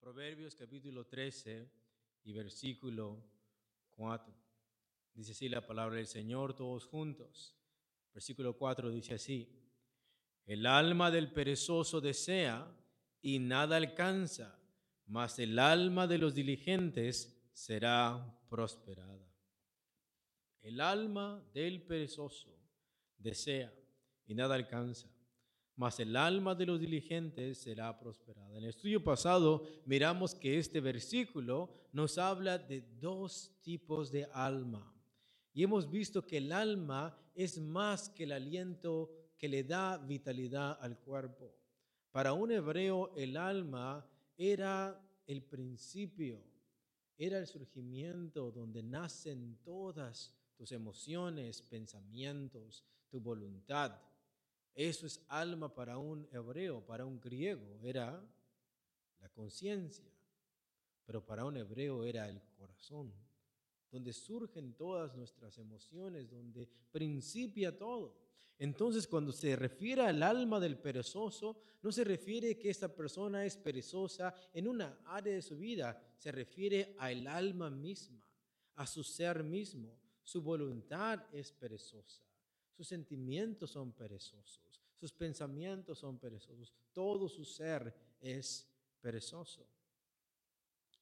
Proverbios capítulo 13 y versículo 4. Dice así la palabra del Señor todos juntos. Versículo 4 dice así, el alma del perezoso desea y nada alcanza, mas el alma de los diligentes será prosperada. El alma del perezoso desea y nada alcanza, mas el alma de los diligentes será prosperada. En el estudio pasado miramos que este versículo nos habla de dos tipos de alma. Y hemos visto que el alma es más que el aliento que le da vitalidad al cuerpo. Para un hebreo el alma era el principio, era el surgimiento donde nacen todas tus emociones, pensamientos, tu voluntad. Eso es alma para un hebreo, para un griego era la conciencia, pero para un hebreo era el corazón, donde surgen todas nuestras emociones, donde principia todo. Entonces, cuando se refiere al alma del perezoso, no se refiere que esta persona es perezosa en una área de su vida, se refiere al alma misma, a su ser mismo. Su voluntad es perezosa, sus sentimientos son perezosos, sus pensamientos son perezosos, todo su ser es perezoso.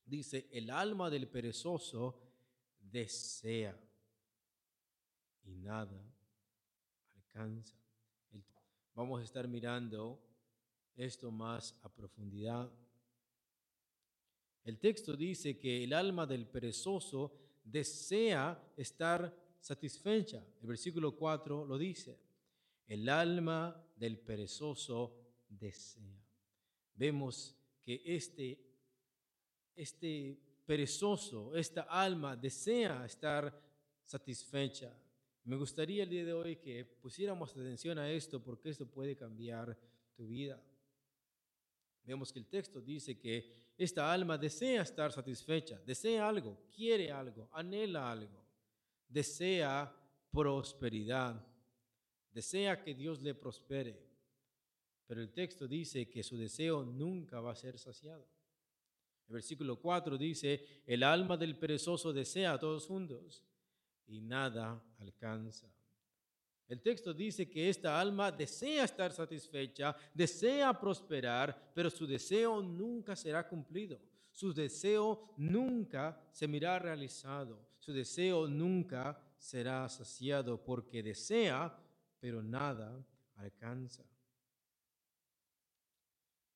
Dice, el alma del perezoso desea y nada Vamos a estar mirando esto más a profundidad. El texto dice que el alma del perezoso desea estar satisfecha. El versículo 4 lo dice. El alma del perezoso desea. Vemos que este, este perezoso, esta alma desea estar satisfecha. Me gustaría el día de hoy que pusiéramos atención a esto porque esto puede cambiar tu vida. Vemos que el texto dice que esta alma desea estar satisfecha, desea algo, quiere algo, anhela algo, desea prosperidad, desea que Dios le prospere. Pero el texto dice que su deseo nunca va a ser saciado. El versículo 4 dice, el alma del perezoso desea a todos juntos y nada alcanza. El texto dice que esta alma desea estar satisfecha, desea prosperar, pero su deseo nunca será cumplido. Su deseo nunca se mirará realizado. Su deseo nunca será saciado porque desea, pero nada alcanza.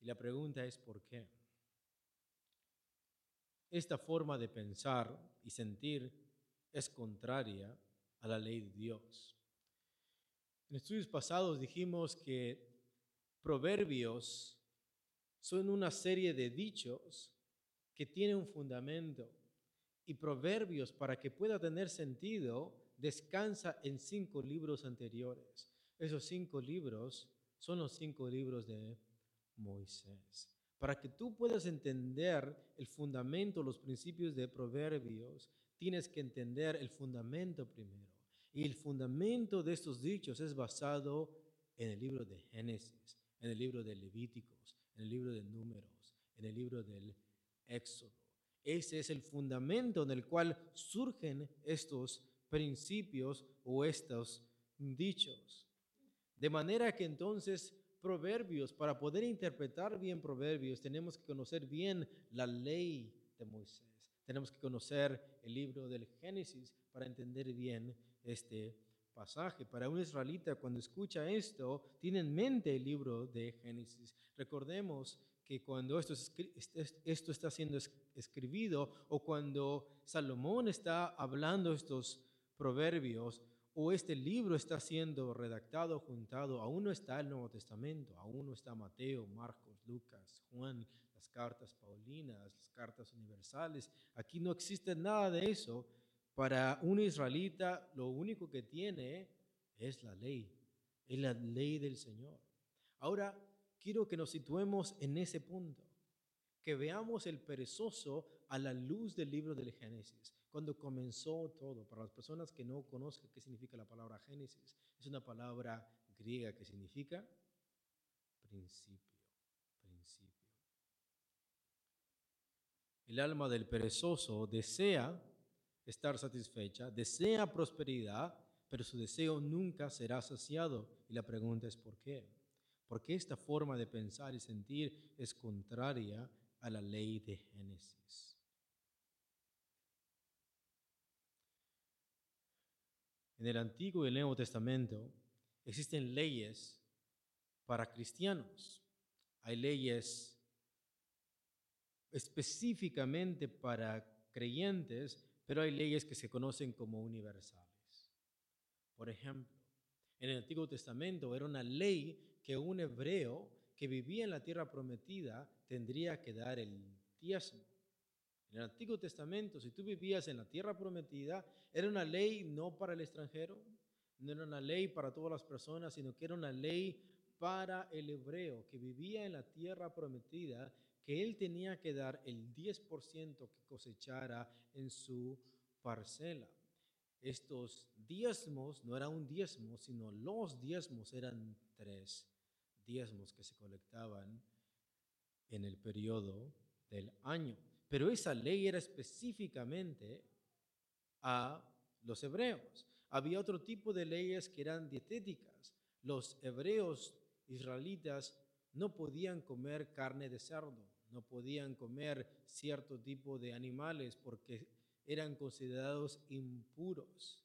Y la pregunta es ¿por qué? Esta forma de pensar y sentir es contraria a la ley de Dios. En estudios pasados dijimos que proverbios son una serie de dichos que tienen un fundamento y proverbios para que pueda tener sentido descansa en cinco libros anteriores. Esos cinco libros son los cinco libros de Moisés. Para que tú puedas entender el fundamento, los principios de proverbios, tienes que entender el fundamento primero. Y el fundamento de estos dichos es basado en el libro de Génesis, en el libro de Levíticos, en el libro de Números, en el libro del Éxodo. Ese es el fundamento en el cual surgen estos principios o estos dichos. De manera que entonces proverbios, para poder interpretar bien proverbios, tenemos que conocer bien la ley de Moisés. Tenemos que conocer el libro del Génesis para entender bien este pasaje. Para un israelita, cuando escucha esto, tiene en mente el libro de Génesis. Recordemos que cuando esto, esto está siendo escribido o cuando Salomón está hablando estos proverbios o este libro está siendo redactado, juntado, aún no está el Nuevo Testamento, aún no está Mateo, Marcos, Lucas, Juan, cartas paulinas, las cartas universales. Aquí no existe nada de eso. Para un israelita lo único que tiene es la ley, es la ley del Señor. Ahora quiero que nos situemos en ese punto. que veamos el perezoso a la luz del libro del Génesis, cuando comenzó todo. Para las personas que no conozcan qué significa la palabra Génesis, es una palabra griega que significa principio, principio. El alma del perezoso desea estar satisfecha, desea prosperidad, pero su deseo nunca será saciado. Y la pregunta es ¿por qué? Porque esta forma de pensar y sentir es contraria a la ley de Génesis. En el Antiguo y el Nuevo Testamento existen leyes para cristianos. Hay leyes específicamente para creyentes, pero hay leyes que se conocen como universales. Por ejemplo, en el Antiguo Testamento era una ley que un hebreo que vivía en la tierra prometida tendría que dar el diezmo. En el Antiguo Testamento, si tú vivías en la tierra prometida, era una ley no para el extranjero, no era una ley para todas las personas, sino que era una ley para el hebreo que vivía en la tierra prometida, que él tenía que dar el 10% que cosechara en su parcela. Estos diezmos no eran un diezmo, sino los diezmos eran tres diezmos que se colectaban en el periodo del año. Pero esa ley era específicamente a los hebreos. Había otro tipo de leyes que eran dietéticas. Los hebreos israelitas no podían comer carne de cerdo, no podían comer cierto tipo de animales porque eran considerados impuros.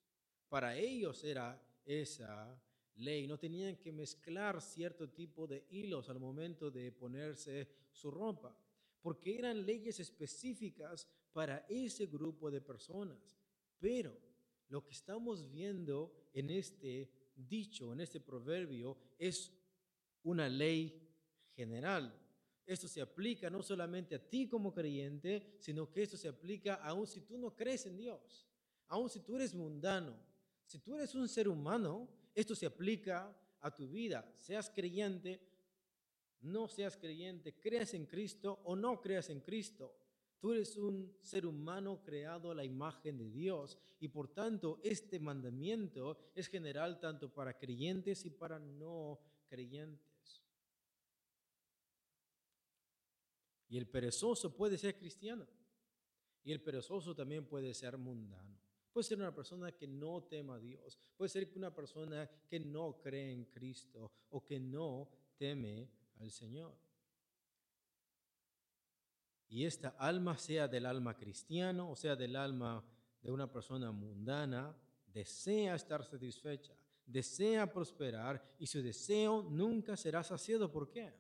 Para ellos era esa ley, no tenían que mezclar cierto tipo de hilos al momento de ponerse su ropa, porque eran leyes específicas para ese grupo de personas. Pero lo que estamos viendo en este dicho, en este proverbio, es una ley general. Esto se aplica no solamente a ti como creyente, sino que esto se aplica aún si tú no crees en Dios, aún si tú eres mundano, si tú eres un ser humano, esto se aplica a tu vida, seas creyente, no seas creyente, creas en Cristo o no creas en Cristo. Tú eres un ser humano creado a la imagen de Dios y por tanto este mandamiento es general tanto para creyentes y para no creyentes. Y el perezoso puede ser cristiano y el perezoso también puede ser mundano. Puede ser una persona que no tema a Dios. Puede ser una persona que no cree en Cristo o que no teme al Señor. Y esta alma, sea del alma cristiano o sea del alma de una persona mundana, desea estar satisfecha, desea prosperar y su deseo nunca será saciado. ¿Por qué?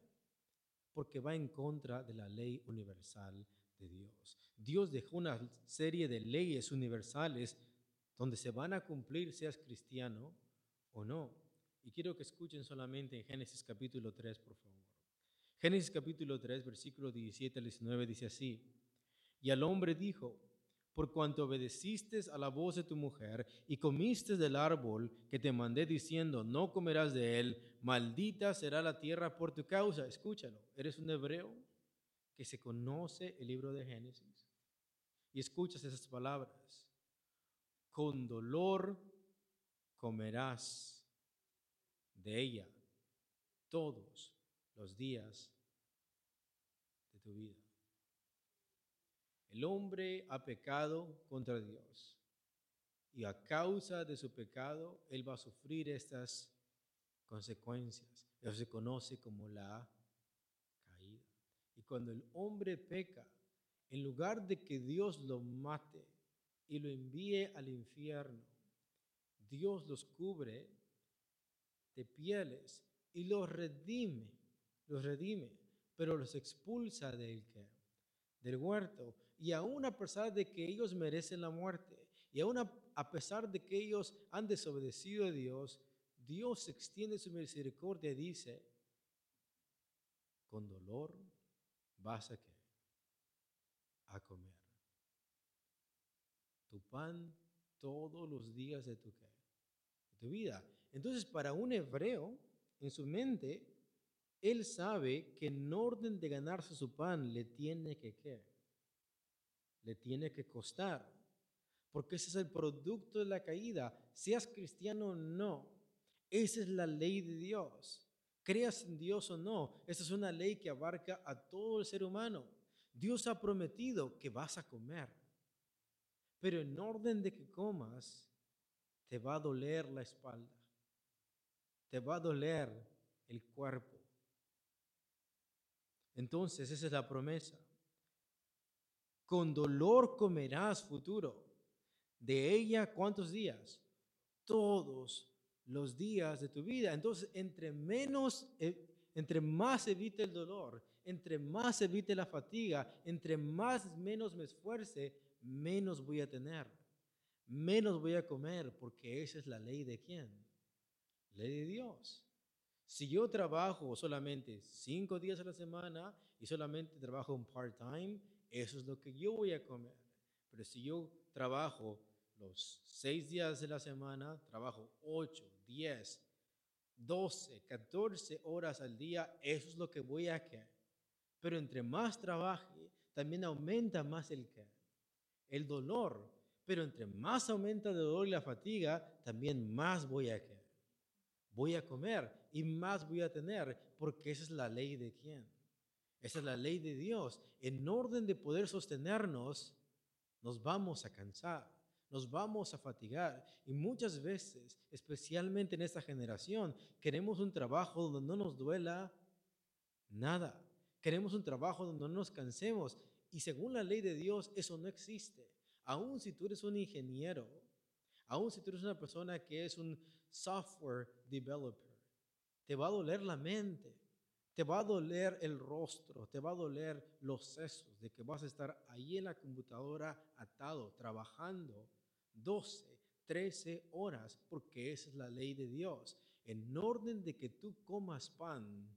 Porque va en contra de la ley universal de Dios. Dios dejó una serie de leyes universales donde se van a cumplir seas cristiano o no. Y quiero que escuchen solamente en Génesis capítulo 3, por favor. Génesis capítulo 3, versículo 17 al 19 dice así, y al hombre dijo, por cuanto obedeciste a la voz de tu mujer y comiste del árbol que te mandé diciendo, no comerás de él, maldita será la tierra por tu causa. Escúchalo, eres un hebreo que se conoce el libro de Génesis y escuchas esas palabras con dolor comerás de ella todos los días de tu vida. El hombre ha pecado contra Dios y a causa de su pecado él va a sufrir estas consecuencias. Eso se conoce como la caída. Y cuando el hombre peca, en lugar de que Dios lo mate, y lo envíe al infierno. Dios los cubre de pieles y los redime, los redime, pero los expulsa del del huerto. Y aún a pesar de que ellos merecen la muerte, y aún a pesar de que ellos han desobedecido a Dios, Dios extiende su misericordia y dice, con dolor vas a, a comer tu pan todos los días de tu, vida. Entonces, para un hebreo, en su mente, Él sabe que en orden de ganarse su pan le tiene que qué? Le tiene que costar. Porque ese es el producto de la caída. Seas cristiano o no. Esa es la ley de Dios. Creas en Dios o no. Esa es una ley que abarca a todo el ser humano. Dios ha prometido que vas a comer. Pero en orden de que comas, te va a doler la espalda. Te va a doler el cuerpo entonces, esa es la promesa. Con dolor comerás futuro. De ella, ¿cuántos días? Todos los días de tu vida. Entonces, entre menos, eh, entre más evite el dolor, entre más evite la fatiga, entre más menos me esfuerce, menos voy a tener. Menos voy a comer, porque esa es la ley de quién? Ley de Dios. Si yo trabajo solamente cinco días a la semana y solamente trabajo un part-time, eso es lo que yo voy a comer. Pero si yo trabajo los seis días de la semana, trabajo ocho, diez, doce, catorce horas al día, eso es lo que voy a querer. Pero entre más trabaje, también aumenta más el el dolor. Pero entre más aumenta el dolor y la fatiga, también más voy a querer voy a comer y más voy a tener, porque esa es la ley de quién. Esa es la ley de Dios. En orden de poder sostenernos, nos vamos a cansar, nos vamos a fatigar. Y muchas veces, especialmente en esta generación, queremos un trabajo donde no nos duela nada. Queremos un trabajo donde no nos cansemos. Y según la ley de Dios, eso no existe. Aún si tú eres un ingeniero, aún si tú eres una persona que es un software developer. Te va a doler la mente, te va a doler el rostro, te va a doler los sesos de que vas a estar ahí en la computadora atado, trabajando 12, 13 horas, porque esa es la ley de Dios. En orden de que tú comas pan,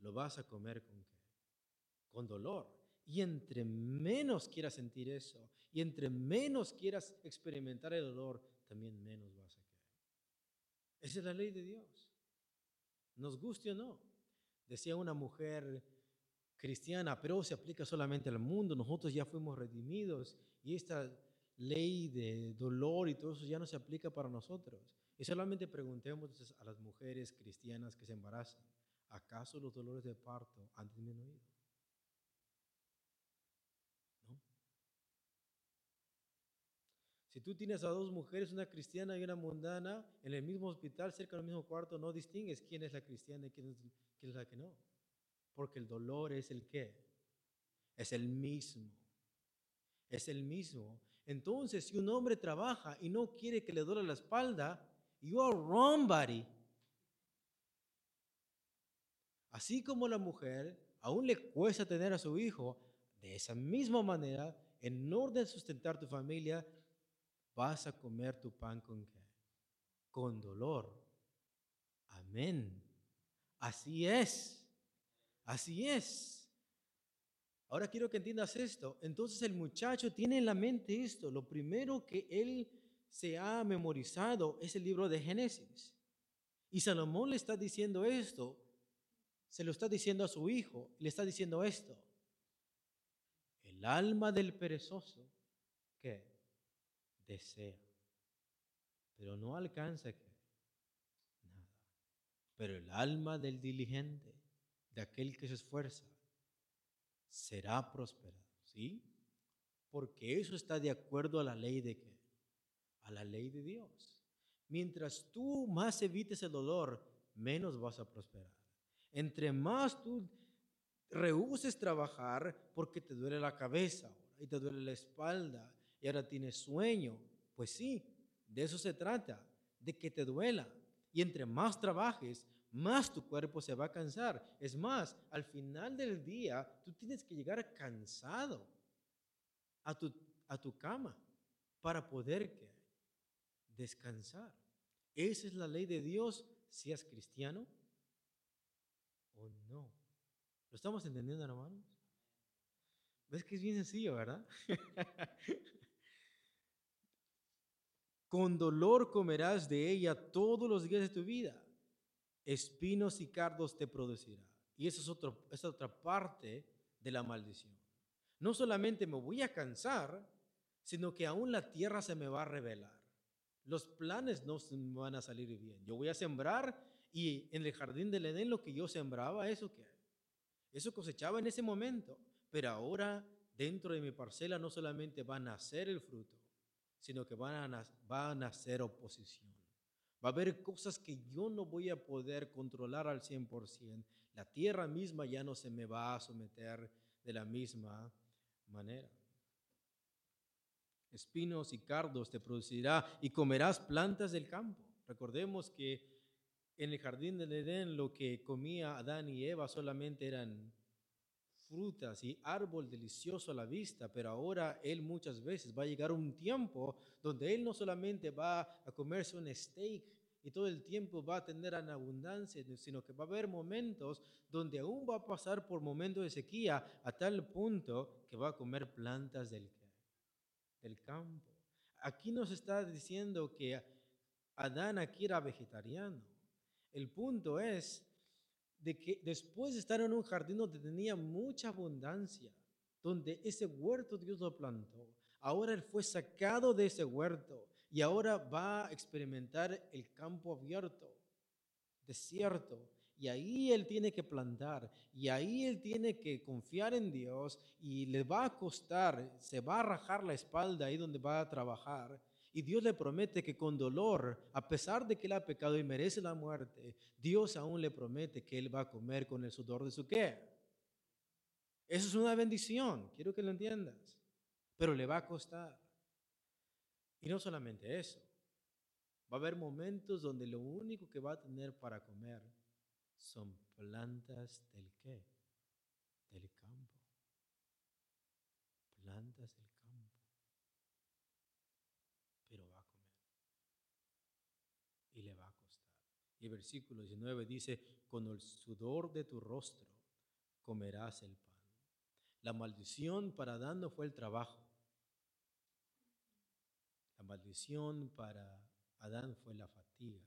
lo vas a comer con qué? Con dolor. Y entre menos quieras sentir eso, y entre menos quieras experimentar el dolor, también menos vas a esa es la ley de Dios. Nos guste o no. Decía una mujer cristiana, pero se aplica solamente al mundo. Nosotros ya fuimos redimidos y esta ley de dolor y todo eso ya no se aplica para nosotros. Y solamente preguntemos a las mujeres cristianas que se embarazan, ¿acaso los dolores de parto han disminuido? Si tú tienes a dos mujeres, una cristiana y una mundana, en el mismo hospital, cerca del mismo cuarto, no distingues quién es la cristiana y quién es, quién es la que no. Porque el dolor es el qué? Es el mismo. Es el mismo. Entonces, si un hombre trabaja y no quiere que le duele la espalda, you are wrong, buddy. Así como la mujer aún le cuesta tener a su hijo, de esa misma manera, en orden de sustentar tu familia, vas a comer tu pan con qué? Con dolor. Amén. Así es. Así es. Ahora quiero que entiendas esto. Entonces el muchacho tiene en la mente esto. Lo primero que él se ha memorizado es el libro de Génesis. Y Salomón le está diciendo esto. Se lo está diciendo a su hijo. Le está diciendo esto. El alma del perezoso, ¿qué? Desea, pero no alcanza nada. Pero el alma del diligente, de aquel que se esfuerza, será prosperado, ¿sí? Porque eso está de acuerdo a la ley de qué? A la ley de Dios. Mientras tú más evites el dolor, menos vas a prosperar. Entre más tú rehuses trabajar porque te duele la cabeza y te duele la espalda y ahora tienes sueño. Pues sí, de eso se trata, de que te duela. Y entre más trabajes, más tu cuerpo se va a cansar. Es más, al final del día, tú tienes que llegar cansado a tu, a tu cama para poder descansar. Esa es la ley de Dios, seas cristiano o no. ¿Lo estamos entendiendo, hermanos? ¿Ves que es bien sencillo, verdad? Con dolor comerás de ella todos los días de tu vida. espinos y cardos te producirá. Y eso es, otro, es otra parte de la maldición. No solamente me voy a cansar, sino que aún la tierra se me va a revelar. Los planes no van a salir bien. Yo voy a sembrar y en el jardín del Edén lo que yo sembraba, eso que eso cosechaba en ese momento, pero ahora dentro de mi parcela no solamente va a nacer el fruto, sino que van a, va a nacer oposición. Va a haber cosas que yo no voy a poder controlar al 100%. La tierra misma ya no se me va a someter de la misma manera. Espinos y cardos te producirá y comerás plantas del campo. Recordemos que en el jardín del Edén lo que comía Adán y Eva solamente eran frutas y árbol delicioso a la vista, pero ahora él muchas veces va a llegar un tiempo donde él no solamente va a comerse un steak y todo el tiempo va a tener en abundancia, sino que va a haber momentos donde aún va a pasar por momentos de sequía a tal punto que va a comer plantas del, del campo. Aquí nos está diciendo que Adán aquí era vegetariano. El punto es de que después de estar en un jardín donde tenía mucha abundancia, donde ese huerto Dios lo plantó, ahora él fue sacado de ese huerto y ahora va a experimentar el campo abierto, desierto. Y ahí él tiene que plantar, y ahí él tiene que confiar en Dios, y le va a costar, se va a rajar la espalda ahí donde va a trabajar, y Dios le promete que con dolor, a pesar de que él ha pecado y merece la muerte, Dios aún le promete que él va a comer con el sudor de su qué. Eso es una bendición, quiero que lo entiendas. Pero le va a costar. Y no solamente eso. Va a haber momentos donde lo único que va a tener para comer son plantas del qué? Del campo. Plantas del Versículo 19 dice, con el sudor de tu rostro comerás el pan. La maldición para Adán no fue el trabajo. La maldición para Adán fue la fatiga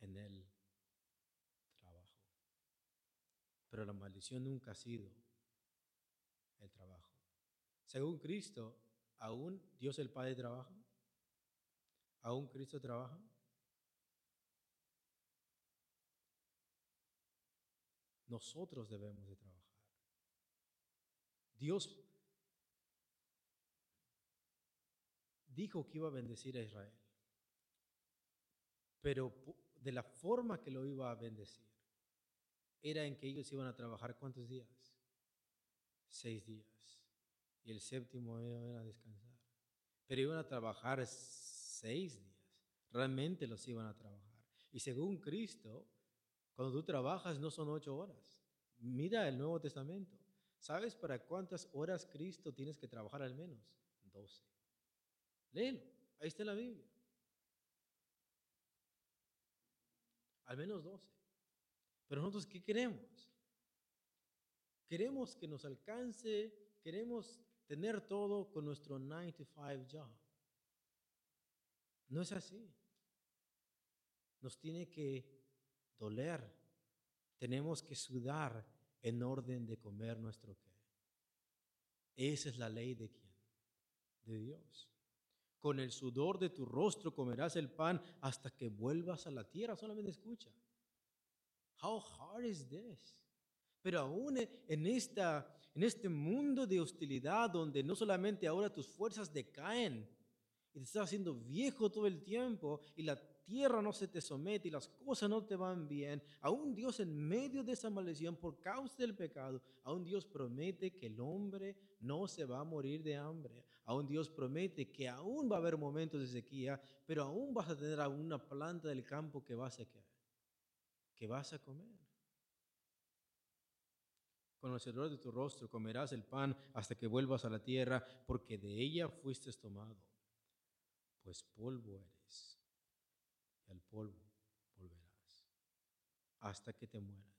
en el trabajo. Pero la maldición nunca ha sido el trabajo. Según Cristo, ¿aún Dios el Padre trabaja? ¿Aún Cristo trabaja? Nosotros debemos de trabajar. Dios dijo que iba a bendecir a Israel, pero de la forma que lo iba a bendecir era en que ellos iban a trabajar cuántos días? Seis días. Y el séptimo iban a descansar. Pero iban a trabajar seis días. Realmente los iban a trabajar. Y según Cristo, cuando tú trabajas no son ocho horas. Mira el Nuevo Testamento. ¿Sabes para cuántas horas Cristo tienes que trabajar al menos? Doce. Léelo. Ahí está la Biblia. Al menos doce. Pero nosotros, ¿qué queremos? Queremos que nos alcance, queremos tener todo con nuestro 9 to 5 job. No es así. Nos tiene que doler. Tenemos que sudar en orden de comer nuestro qué. Esa es la ley de quién? De Dios. Con el sudor de tu rostro comerás el pan hasta que vuelvas a la tierra. Solamente escucha. How hard is this? Pero aún en, esta, en este mundo de hostilidad donde no solamente ahora tus fuerzas decaen y te estás haciendo viejo todo el tiempo y la tierra no se te somete y las cosas no te van bien, aún Dios en medio de esa maldición por causa del pecado, aún Dios promete que el hombre no se va a morir de hambre. Aún Dios promete que aún va a haber momentos de sequía, pero aún vas a tener una planta del campo que vas a que vas a comer. Con el sudor de tu rostro comerás el pan hasta que vuelvas a la tierra, porque de ella fuiste tomado, pues polvo eres al polvo volverás hasta que te mueras.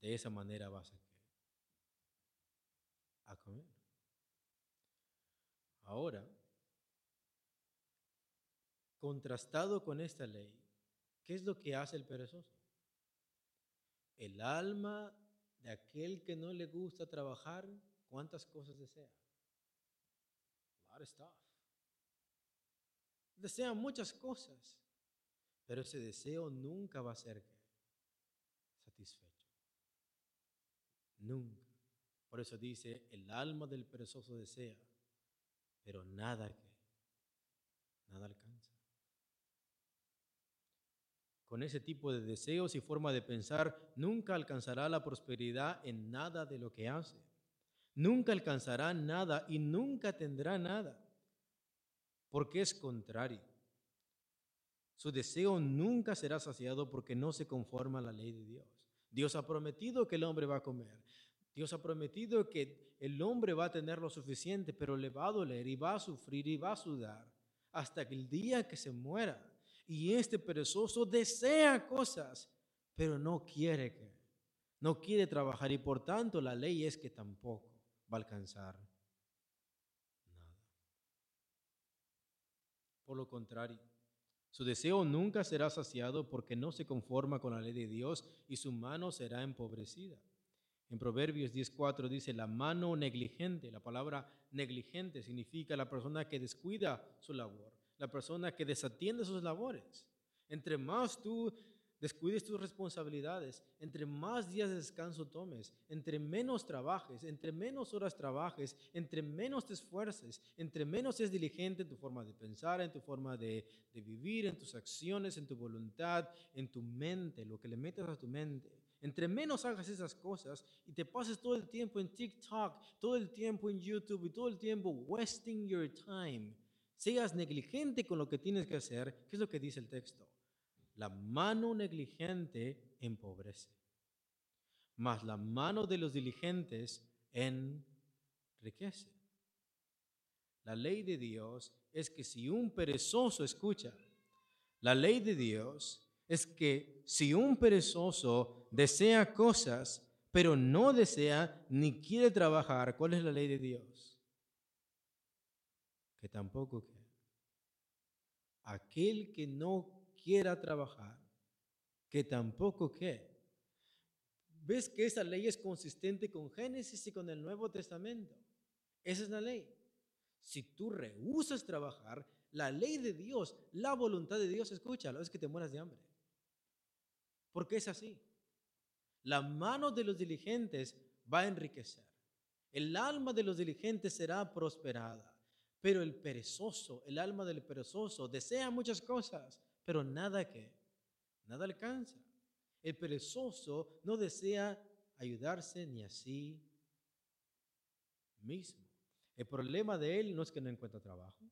De esa manera vas a, comer. Ahora, contrastado con esta ley, ¿Qué es lo que hace el perezoso? El alma de aquel que no le gusta trabajar, ¿cuántas cosas desea? Lot of stuff. Desea muchas cosas, pero ese deseo nunca va a ser satisfecho. Nunca. Por eso dice, el alma del perezoso desea, pero nada que, nada alcanza. Con ese tipo de deseos y forma de pensar, nunca alcanzará la prosperidad en nada de lo que hace. Nunca alcanzará nada y nunca tendrá nada, porque es contrario. Su deseo nunca será saciado porque no se conforma a la ley de Dios. Dios ha prometido que el hombre va a comer. Dios ha prometido que el hombre va a tener lo suficiente, pero le va a doler y va a sufrir y va a sudar hasta el día que se muera. Y este perezoso desea cosas, pero no quiere que, no quiere trabajar y por tanto la ley es que tampoco va a alcanzar nada. Por lo contrario, su deseo nunca será saciado porque no se conforma con la ley de Dios y su mano será empobrecida. En Proverbios 10.4 dice, la mano negligente, la palabra negligente significa la persona que descuida su labor la persona que desatiende sus labores. Entre más tú descuides tus responsabilidades, entre más días de descanso tomes, entre menos trabajes, entre menos horas trabajes, entre menos te esfuerces, entre menos es diligente en tu forma de pensar, en tu forma de, de vivir, en tus acciones, en tu voluntad, en tu mente, lo que le metes a tu mente. Entre menos hagas esas cosas y te pases todo el tiempo en TikTok, todo el tiempo en YouTube y todo el tiempo wasting your time seas negligente con lo que tienes que hacer, ¿qué es lo que dice el texto? La mano negligente empobrece, mas la mano de los diligentes enriquece. La ley de Dios es que si un perezoso escucha, la ley de Dios es que si un perezoso desea cosas, pero no desea ni quiere trabajar, ¿cuál es la ley de Dios? que tampoco. Aquel que no quiera trabajar, que tampoco quiere. ¿Ves que esa ley es consistente con Génesis y con el Nuevo Testamento? Esa es la ley. Si tú rehusas trabajar, la ley de Dios, la voluntad de Dios, escúchalo, es que te mueras de hambre. Porque es así. La mano de los diligentes va a enriquecer. El alma de los diligentes será prosperada. Pero el perezoso, el alma del perezoso, desea muchas cosas, pero nada que, nada alcanza. El perezoso no desea ayudarse ni a sí mismo. El problema de él no es que no encuentra trabajo.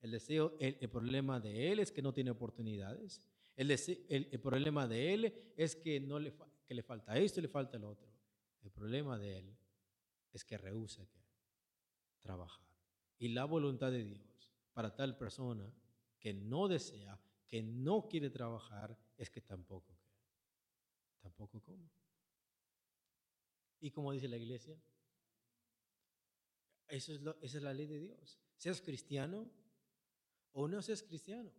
El, deseo, el, problema de él es que no tiene oportunidades. El, el, problema de él es que, no le, que le falta esto y le falta el otro. El problema de él es que rehúsa trabajar y la voluntad de Dios para tal persona que no desea, que no quiere trabajar, es que tampoco tampoco come. Y como dice la iglesia, eso es esa es la ley de Dios. Seas cristiano o no seas cristiano.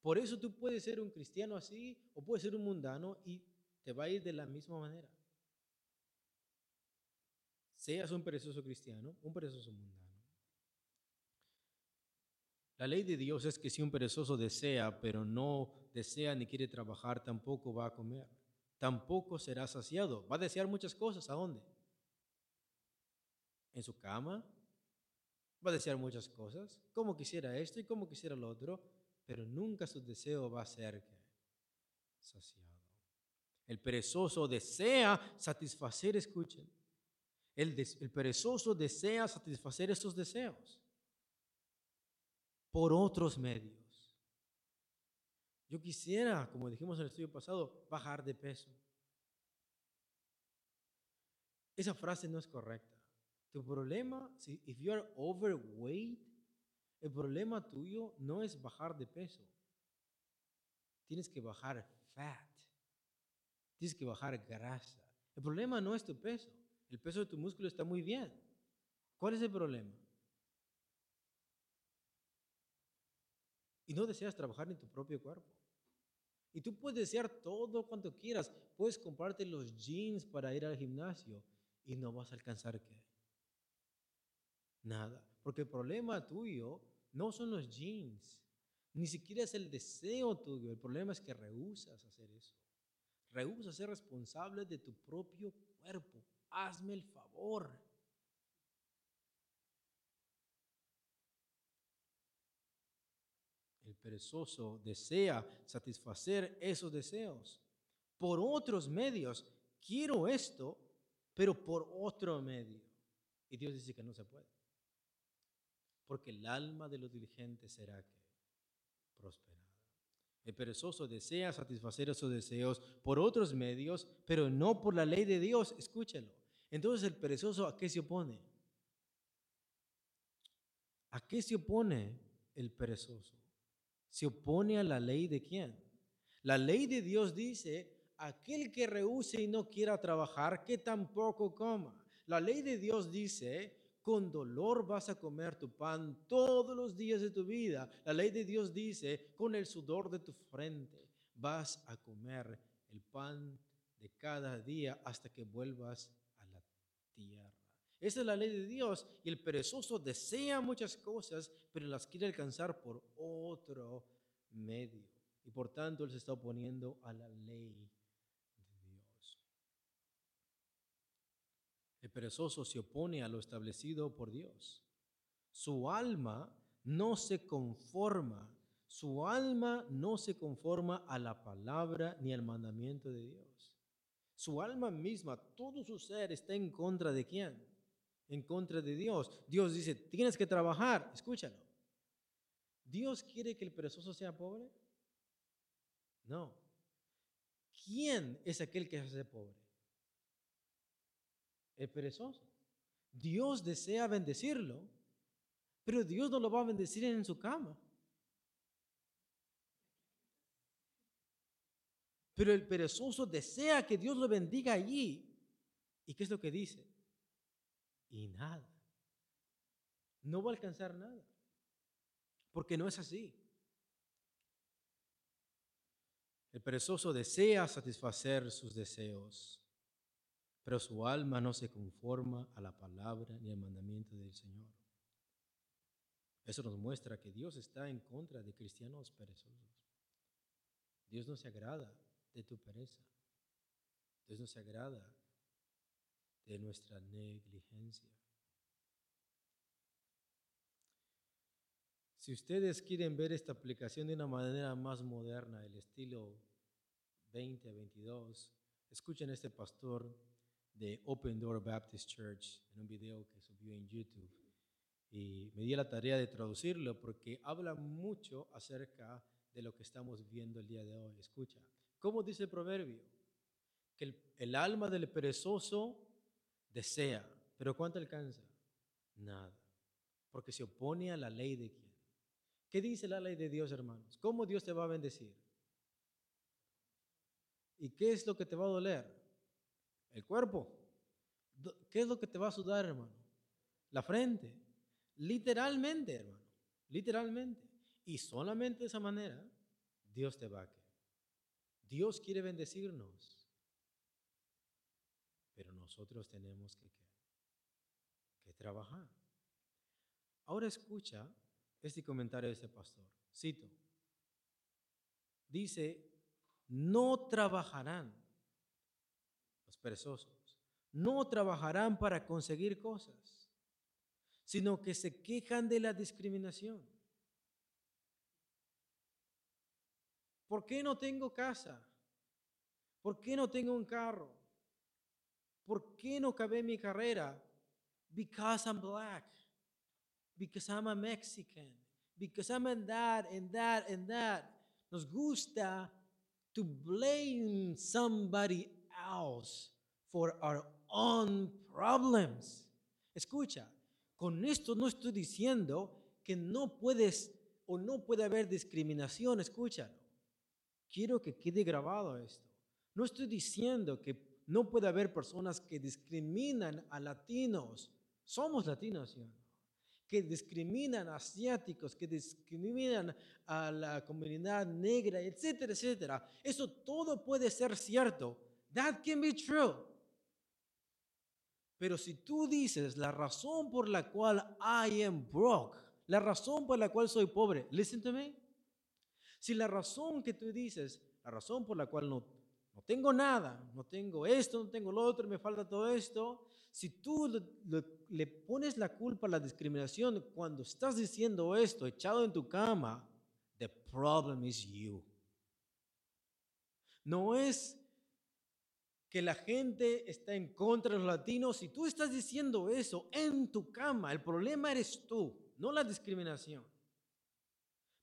Por eso tú puedes ser un cristiano así o puedes ser un mundano y te va a ir de la misma manera. Seas un perezoso cristiano, un perezoso mundano. La ley de Dios es que si un perezoso desea, pero no desea ni quiere trabajar, tampoco va a comer. Tampoco será saciado. Va a desear muchas cosas. ¿A dónde? En su cama. Va a desear muchas cosas. Como quisiera esto y como quisiera lo otro. Pero nunca su deseo va a ser saciado. El perezoso desea satisfacer, escuchen. El, el perezoso desea satisfacer esos deseos por otros medios. Yo quisiera, como dijimos en el estudio pasado, bajar de peso. Esa frase no es correcta. Tu problema, si if you are overweight, el problema tuyo no es bajar de peso. Tienes que bajar fat. Tienes que bajar grasa. El problema no es tu peso. El peso de tu músculo está muy bien. ¿Cuál es el problema? Y no deseas trabajar en tu propio cuerpo. Y tú puedes desear todo cuanto quieras. Puedes comprarte los jeans para ir al gimnasio y no vas a alcanzar qué. Nada. Porque el problema tuyo no son los jeans. Ni siquiera es el deseo tuyo. El problema es que rehusas hacer eso. Rehusas ser responsable de tu propio cuerpo. Hazme el favor. El perezoso desea satisfacer esos deseos por otros medios. Quiero esto, pero por otro medio. Y Dios dice que no se puede. Porque el alma de los diligentes será que prosperada. El perezoso desea satisfacer esos deseos por otros medios, pero no por la ley de Dios. Escúchelo. Entonces el perezoso a qué se opone? ¿A qué se opone el perezoso? Se opone a la ley de quién? La ley de Dios dice, aquel que rehúse y no quiera trabajar, que tampoco coma. La ley de Dios dice, con dolor vas a comer tu pan todos los días de tu vida. La ley de Dios dice, con el sudor de tu frente vas a comer el pan de cada día hasta que vuelvas a la tierra. Esa es la ley de Dios y el perezoso desea muchas cosas, pero las quiere alcanzar por otro medio. Y por tanto él se está oponiendo a la ley de Dios. El perezoso se opone a lo establecido por Dios. Su alma no se conforma, su alma no se conforma a la palabra ni al mandamiento de Dios. Su alma misma, todo su ser está en contra de quién? En contra de Dios. Dios dice, tienes que trabajar. Escúchalo. ¿Dios quiere que el perezoso sea pobre? No. ¿Quién es aquel que hace pobre? El perezoso. Dios desea bendecirlo, pero Dios no lo va a bendecir en su cama. Pero el perezoso desea que Dios lo bendiga allí. ¿Y qué es lo que dice? Y nada. No va a alcanzar nada. Porque no es así. El perezoso desea satisfacer sus deseos, pero su alma no se conforma a la palabra ni al mandamiento del Señor. Eso nos muestra que Dios está en contra de cristianos perezosos. Dios no se agrada de tu pereza. Dios no se agrada de nuestra negligencia. Si ustedes quieren ver esta aplicación de una manera más moderna, el estilo 2022, escuchen a este pastor de Open Door Baptist Church en un video que subió en YouTube. Y me di la tarea de traducirlo porque habla mucho acerca de lo que estamos viendo el día de hoy. Escucha, ¿cómo dice el proverbio? Que el, el alma del perezoso desea, pero ¿cuánto alcanza? Nada, porque se opone a la ley de quién. ¿Qué dice la ley de Dios, hermanos? ¿Cómo Dios te va a bendecir? ¿Y qué es lo que te va a doler? El cuerpo. ¿Qué es lo que te va a sudar, hermano? La frente. Literalmente, hermano. Literalmente. Y solamente de esa manera Dios te va a querer. Dios quiere bendecirnos. Nosotros tenemos que, que trabajar. Ahora escucha este comentario de ese pastor. Cito. Dice, no trabajarán los perezosos, no trabajarán para conseguir cosas, sino que se quejan de la discriminación. ¿Por qué no tengo casa? ¿Por qué no tengo un carro? ¿Por qué no acabé mi carrera? Because I'm black. Because I'm a Mexican. Because I'm in that and that and that. Nos gusta to blame somebody else for our own problems. Escucha, con esto no estoy diciendo que no puedes o no puede haber discriminación, escúchalo. Quiero que quede grabado esto. No estoy diciendo que no puede haber personas que discriminan a latinos. Somos latinos, ¿sí? que discriminan a asiáticos, que discriminan a la comunidad negra, etcétera, etcétera. Eso todo puede ser cierto. That can be true. Pero si tú dices la razón por la cual I am broke, la razón por la cual soy pobre, listen to me. Si la razón que tú dices, la razón por la cual no, tengo nada, no tengo esto, no tengo lo otro, me falta todo esto, si tú le, pones la culpa a la discriminación cuando estás diciendo esto, echado en tu cama, the problem is you. No es que la gente está en contra de los latinos. Si tú estás diciendo eso en tu cama, el problema eres tú, no la discriminación.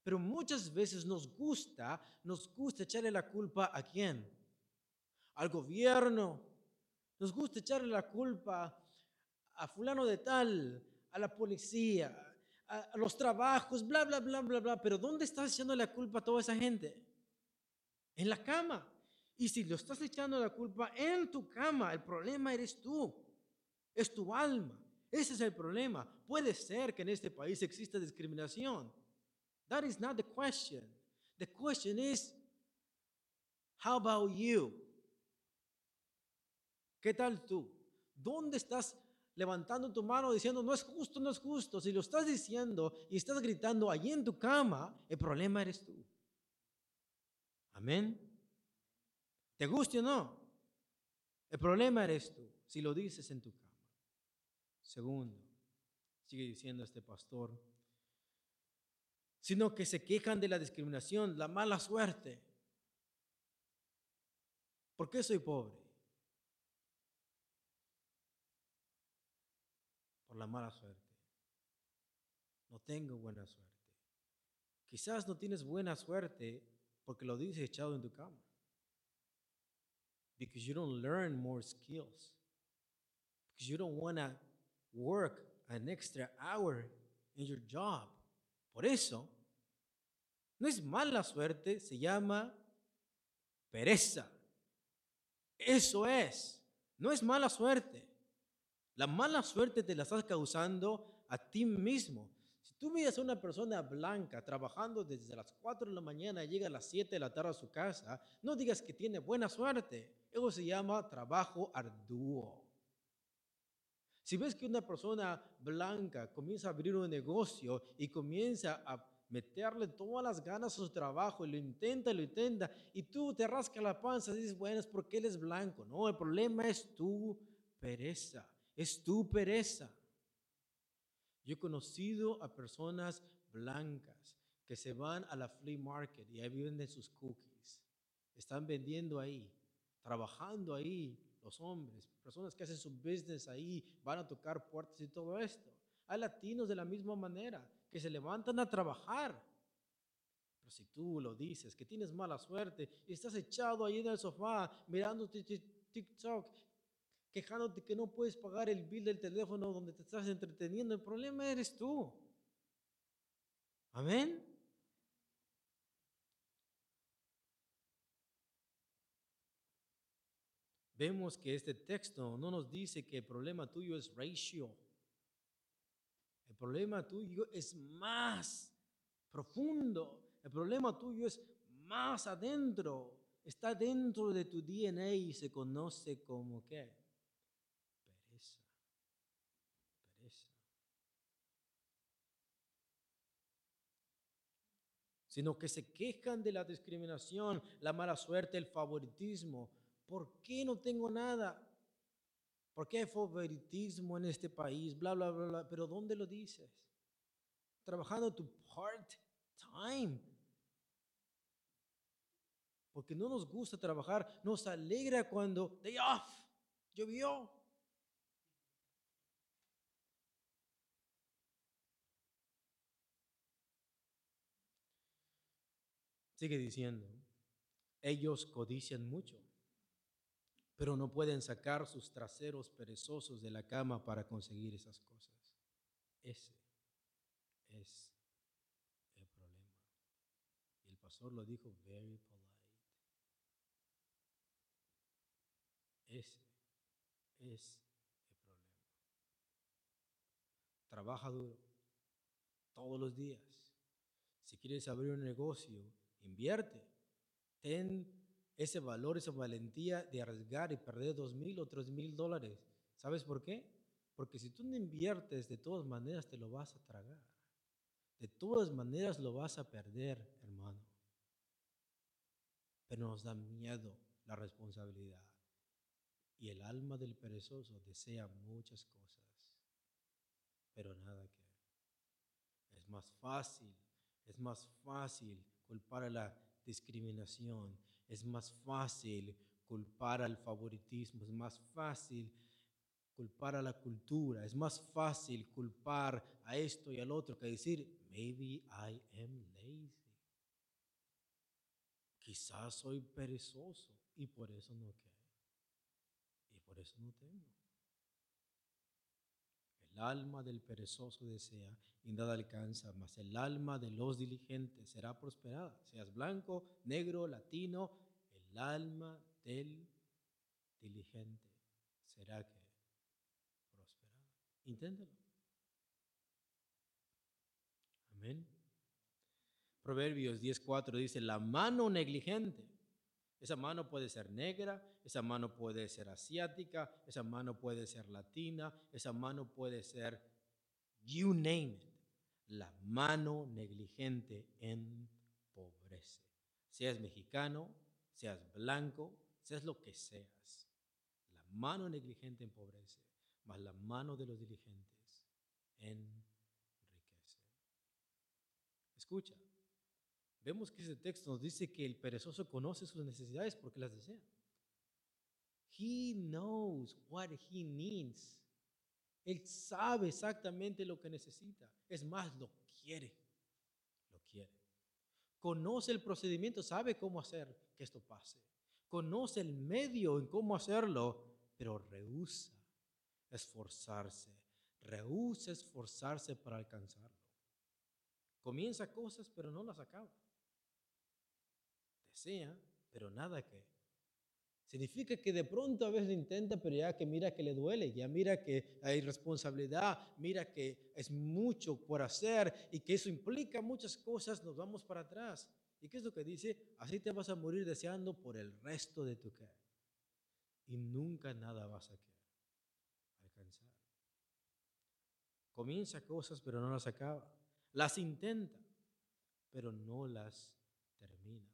Pero muchas veces nos gusta, nos gusta echarle la culpa a quién? Al gobierno, nos gusta echarle la culpa a fulano de tal, a la policía, a, los trabajos, bla, bla, bla, bla, bla. Pero ¿dónde estás echando la culpa a toda esa gente? En la cama. Y si lo estás echando la culpa en tu cama, el problema eres tú. Es tu alma. Ese es el problema. Puede ser que en este país exista discriminación. That is not the question. The question is, how about you? ¿Qué tal tú? ¿Dónde estás levantando tu mano diciendo, no es justo, no es justo? Si lo estás diciendo y estás gritando allí en tu cama, el problema eres tú. Amén. ¿Te guste o no? El problema eres tú, si lo dices en tu cama. Segundo, sigue diciendo este pastor, sino que se quejan de la discriminación, la mala suerte. ¿Por qué soy pobre? Por la mala suerte. No tengo buena suerte. Quizás no tienes buena suerte porque lo dices echado en tu cama. Because you don't learn more skills. Because you don't want to work an extra hour in your job. Por eso, no es mala suerte, se llama pereza. Eso es. No es mala suerte. La mala suerte te la estás causando a ti mismo. Si tú miras a una persona blanca trabajando desde las 4 de la mañana y llega a las 7 de la tarde a su casa, no digas que tiene buena suerte. Eso se llama trabajo arduo. Si ves que una persona blanca comienza a abrir un negocio y comienza a meterle todas las ganas a su trabajo y lo intenta, lo intenta, y tú te rascas la panza y dices, bueno, es porque él es blanco. No, el problema es tu pereza es tu pereza. Yo he conocido a personas blancas que se van a la flea market y ahí venden sus cookies. Están vendiendo ahí, trabajando ahí los hombres, personas que hacen su business ahí, van a tocar puertas y todo esto. Hay latinos de la misma manera que se levantan a trabajar. Pero si tú lo dices, que tienes mala suerte y estás echado ahí en el sofá mirando TikTok quejándote que no puedes pagar el bill del teléfono donde te estás entreteniendo. El problema eres tú. Amén. Vemos que este texto no nos dice que el problema tuyo es ratio. El problema tuyo es más profundo. El problema tuyo es más adentro. Está dentro de tu DNA y se conoce como qué? Sino que se quejan de la discriminación, la mala suerte, el favoritismo. ¿Por qué no tengo nada? ¿Por qué hay favoritismo en este país? Bla, bla, bla, bla. Pero ¿dónde lo dices? Trabajando tu part-time. Porque no nos gusta trabajar, nos alegra cuando day off, llovió, Sigue diciendo, ellos codician mucho, pero no pueden sacar sus traseros perezosos de la cama para conseguir esas cosas. Ese es el problema. Y el pastor lo dijo very polite. Ese es el problema. Trabaja duro, todos los días. Si quieres abrir un negocio, invierte. Ten ese valor, esa valentía de arriesgar y perder dos mil o tres mil dólares. ¿Sabes por qué? Porque si tú no inviertes, de todas maneras te lo vas a tragar. De todas maneras lo vas a perder, hermano. Pero nos da miedo la responsabilidad. Y el alma del perezoso desea muchas cosas, pero nada que. Es más fácil, es más fácil culpar a la discriminación, es más fácil culpar al favoritismo, es más fácil culpar a la cultura, es más fácil culpar a esto y al otro que decir, maybe I am lazy. Quizás soy perezoso y por eso no quiero. Y por eso no tengo. El alma del perezoso desea y nada alcanza, mas el alma de los diligentes será prosperada. Seas blanco, negro, latino, el alma del diligente será que prosperada. Inténtalo. Amén. Proverbios 10:4 dice, la mano negligente. Esa mano puede ser negra, esa mano puede ser asiática, esa mano puede ser latina, esa mano puede ser, you name it. La mano negligente empobrece. Seas mexicano, seas blanco, seas lo que seas. La mano negligente empobrece, mas la mano de los diligentes enriquece. Escucha, vemos que ese texto nos dice que el perezoso conoce sus necesidades porque las desea. He knows what he needs. Él sabe exactamente lo que necesita. Es más, lo quiere. Lo quiere. Conoce el procedimiento, sabe cómo hacer que esto pase. Conoce el medio en cómo hacerlo, pero rehúsa esforzarse. Rehúsa esforzarse para alcanzarlo. Comienza cosas, pero no las acaba. Desea, pero nada que. Significa que de pronto a veces intenta, pero ya que mira que le duele, ya mira que hay responsabilidad, mira que es mucho por hacer y que eso implica muchas cosas, nos vamos para atrás. ¿Y qué es lo que dice? Así te vas a morir deseando por el resto de tu vida. Y nunca nada vas a alcanzar. Comienza cosas, pero no las acaba. Las intenta, pero no las termina.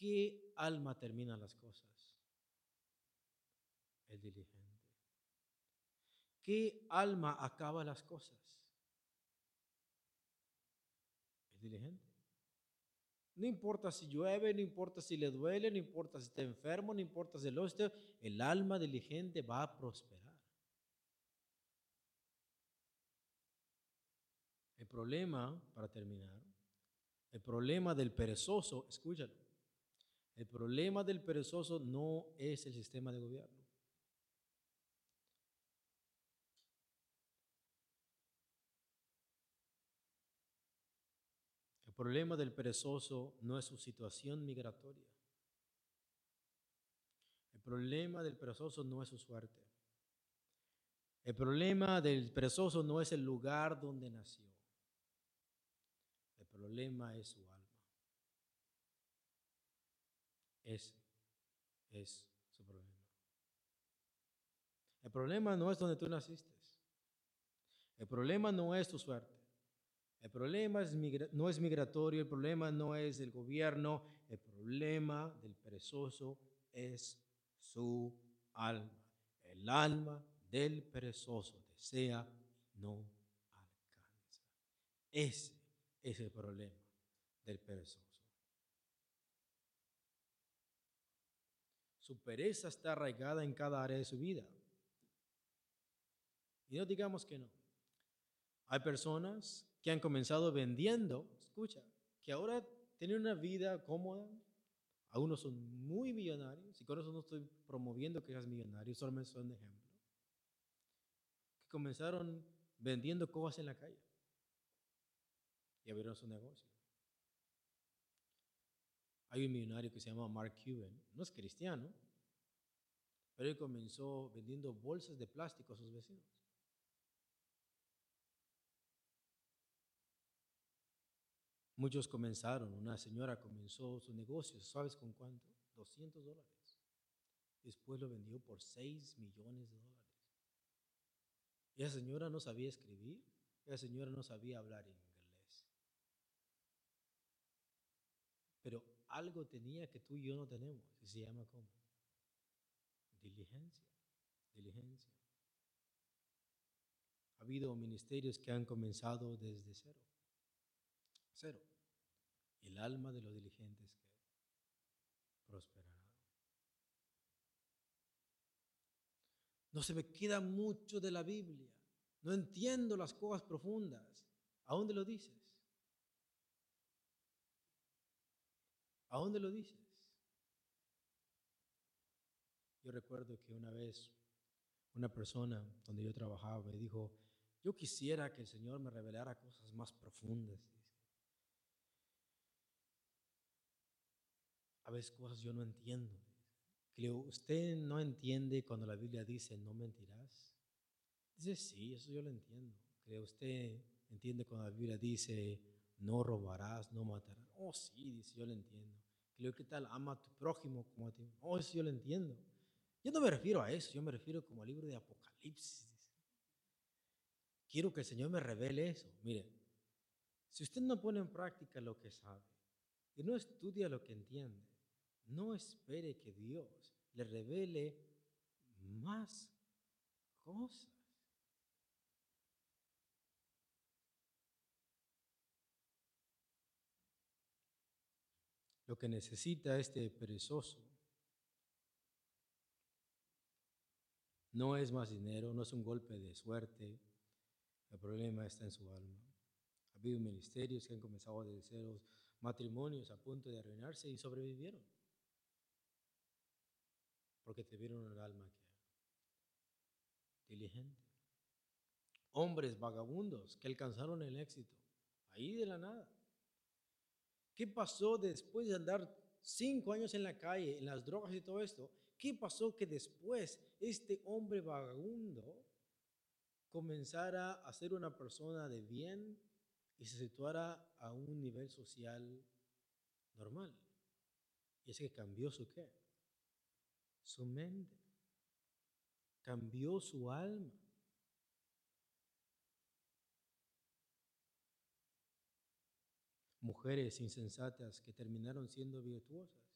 ¿Qué alma termina las cosas? El diligente. ¿Qué alma acaba las cosas? El diligente. No importa si llueve, no importa si le duele, no importa si está enfermo, no importa si lo esté, el alma diligente va a prosperar. El problema, para terminar, el problema del perezoso, escúchalo, el problema del perezoso no es el sistema de gobierno. El problema del perezoso no es su situación migratoria. El problema del perezoso no es su suerte. El problema del perezoso no es el lugar donde nació. El problema es su alma. Ese es su problema. El problema no es donde tú naciste. El problema no es tu suerte. El problema es no es migratorio, el problema no es el gobierno, el problema del perezoso es su alma. El alma del perezoso desea y no alcanza. Ese es el problema del perezoso. Su pereza está arraigada en cada área de su vida. Y no digamos que no. Hay personas que han comenzado vendiendo, escucha, que ahora tienen una vida cómoda, algunos son muy millonarios, y con eso no estoy promoviendo que seas millonario, solamente son de ejemplo, que comenzaron vendiendo cosas en la calle y abrieron su negocio. Hay un millonario que se llama Mark Cuban, no es cristiano, pero él comenzó vendiendo bolsas de plástico a sus vecinos. Muchos comenzaron, una señora comenzó su negocio, ¿sabes con cuánto? 200 dólares. Después lo vendió por 6 millones de dólares. Esa señora no sabía escribir, esa señora no sabía hablar inglés. Pero algo tenía que tú y yo no tenemos, y se llama ¿cómo? Diligencia, diligencia. Ha habido ministerios que han comenzado desde cero. Cero. El alma de los diligentes que prosperará. No se me queda mucho de la Biblia. No entiendo las cosas profundas. ¿A dónde lo dices? ¿A dónde lo dices? Yo recuerdo que una vez una persona donde yo trabajaba me dijo, yo quisiera que el Señor me revelara cosas más profundas. A veces cosas yo no entiendo. ¿usted no entiende cuando la Biblia dice no mentirás? Dice, sí, eso yo lo entiendo. Creo, ¿usted entiende cuando la Biblia dice no robarás, no matarás? Oh, sí, dice, yo lo entiendo. Creo, ¿qué tal? Ama a tu prójimo como a ti. Oh, eso yo lo entiendo. Yo no me refiero a eso, yo me refiero como al libro de Apocalipsis. Quiero que el Señor me revele eso. Mire, si usted no pone en práctica lo que sabe y no estudia lo que entiende, no espere que Dios le revele más cosas. Lo que necesita este perezoso no es más dinero, no es un golpe de suerte, el problema está en su alma. Ha habido ministerios que han comenzado desde cero, matrimonios a punto de arruinarse y sobrevivieron. Porque tuvieron el alma que diligente. Hombres vagabundos que alcanzaron el éxito, ahí de la nada. ¿Qué pasó después de andar cinco años en la calle, en las drogas y todo esto? ¿Qué pasó que después este hombre vagabundo comenzara a ser una persona de bien y se situara a un nivel social normal. Y es que cambió su qué? Su mente. Cambió su alma. Mujeres insensatas que terminaron siendo virtuosas.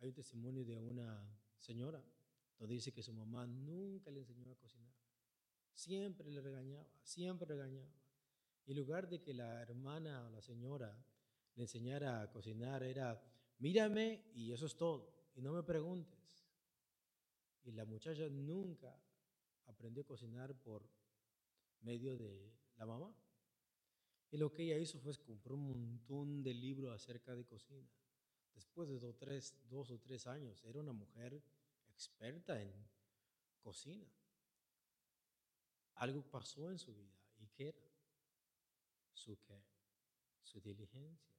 Hay un testimonio de una señora donde dice que su mamá nunca le enseñó a cocinar. Siempre le regañaba, siempre regañaba. Y en lugar de que la hermana o la señora le enseñara a cocinar, era, mírame y eso es todo, y no me preguntes. Y la muchacha nunca aprendió a cocinar por medio de la mamá. Y lo que ella hizo fue comprar un montón de libros acerca de cocina. Después de dos, tres, dos o tres años, era una mujer experta en cocina. Algo pasó en su vida. ¿Y qué era? Su qué? Su diligencia.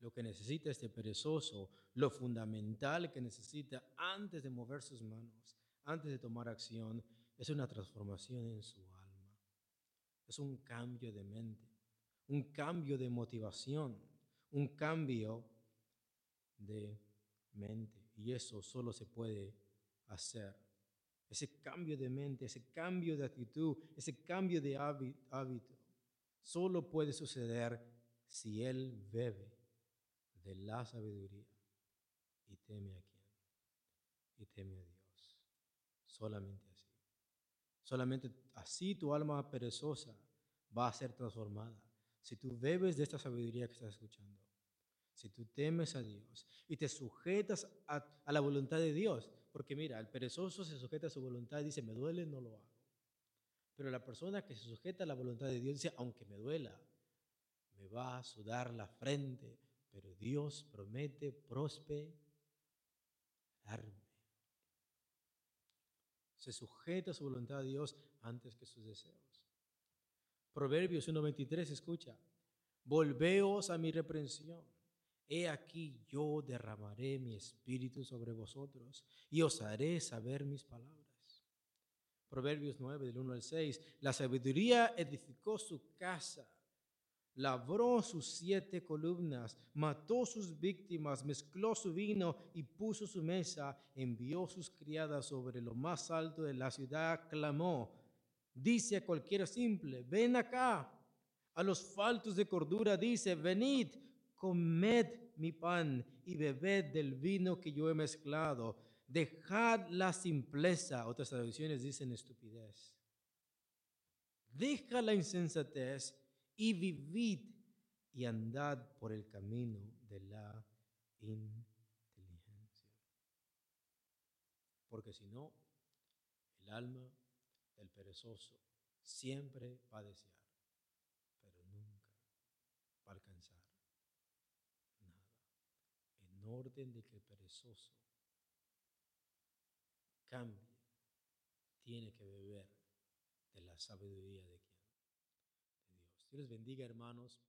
Lo que necesita este perezoso, lo fundamental que necesita antes de mover sus manos, antes de tomar acción, es una transformación en su. Es un cambio de mente, un cambio de motivación, un cambio de mente. Y eso solo se puede hacer. Ese cambio de mente, ese cambio de actitud, ese cambio de hábito, solo puede suceder si Él bebe de la sabiduría y teme a quién. Y teme a Dios. Solamente así. Solamente así tu alma perezosa va a ser transformada. Si tú bebes de esta sabiduría que estás escuchando si tú temes a Dios y te sujetas a, la voluntad de Dios, porque mira, el perezoso se sujeta a su voluntad y dice, me duele, no lo hago. Pero la persona que se sujeta a la voluntad de Dios dice, aunque me duela, me va a sudar la frente, pero Dios promete prosperarme. Se sujeta a su voluntad a Dios antes que sus deseos. Proverbios 1.23, escucha, volveos a mi reprensión He aquí yo derramaré mi espíritu sobre vosotros y os haré saber mis palabras. Proverbios 9, del 1 al 6. La sabiduría edificó su casa, labró sus siete columnas, mató sus víctimas, mezcló su vino y puso su mesa, envió sus criadas sobre lo más alto de la ciudad, clamó, dice a cualquiera simple, ven acá. A los faltos de cordura dice, venid, comed mi pan y bebed del vino que yo he mezclado. Dejad la simpleza, otras traducciones dicen estupidez. Deja la insensatez y vivid y andad por el camino de la inteligencia. Porque si no, el alma del perezoso siempre va a desear, pero nunca va a alcanzar nada. En orden de que el perezoso cambie, tiene que beber de la sabiduría de. Dios les bendiga, hermanos.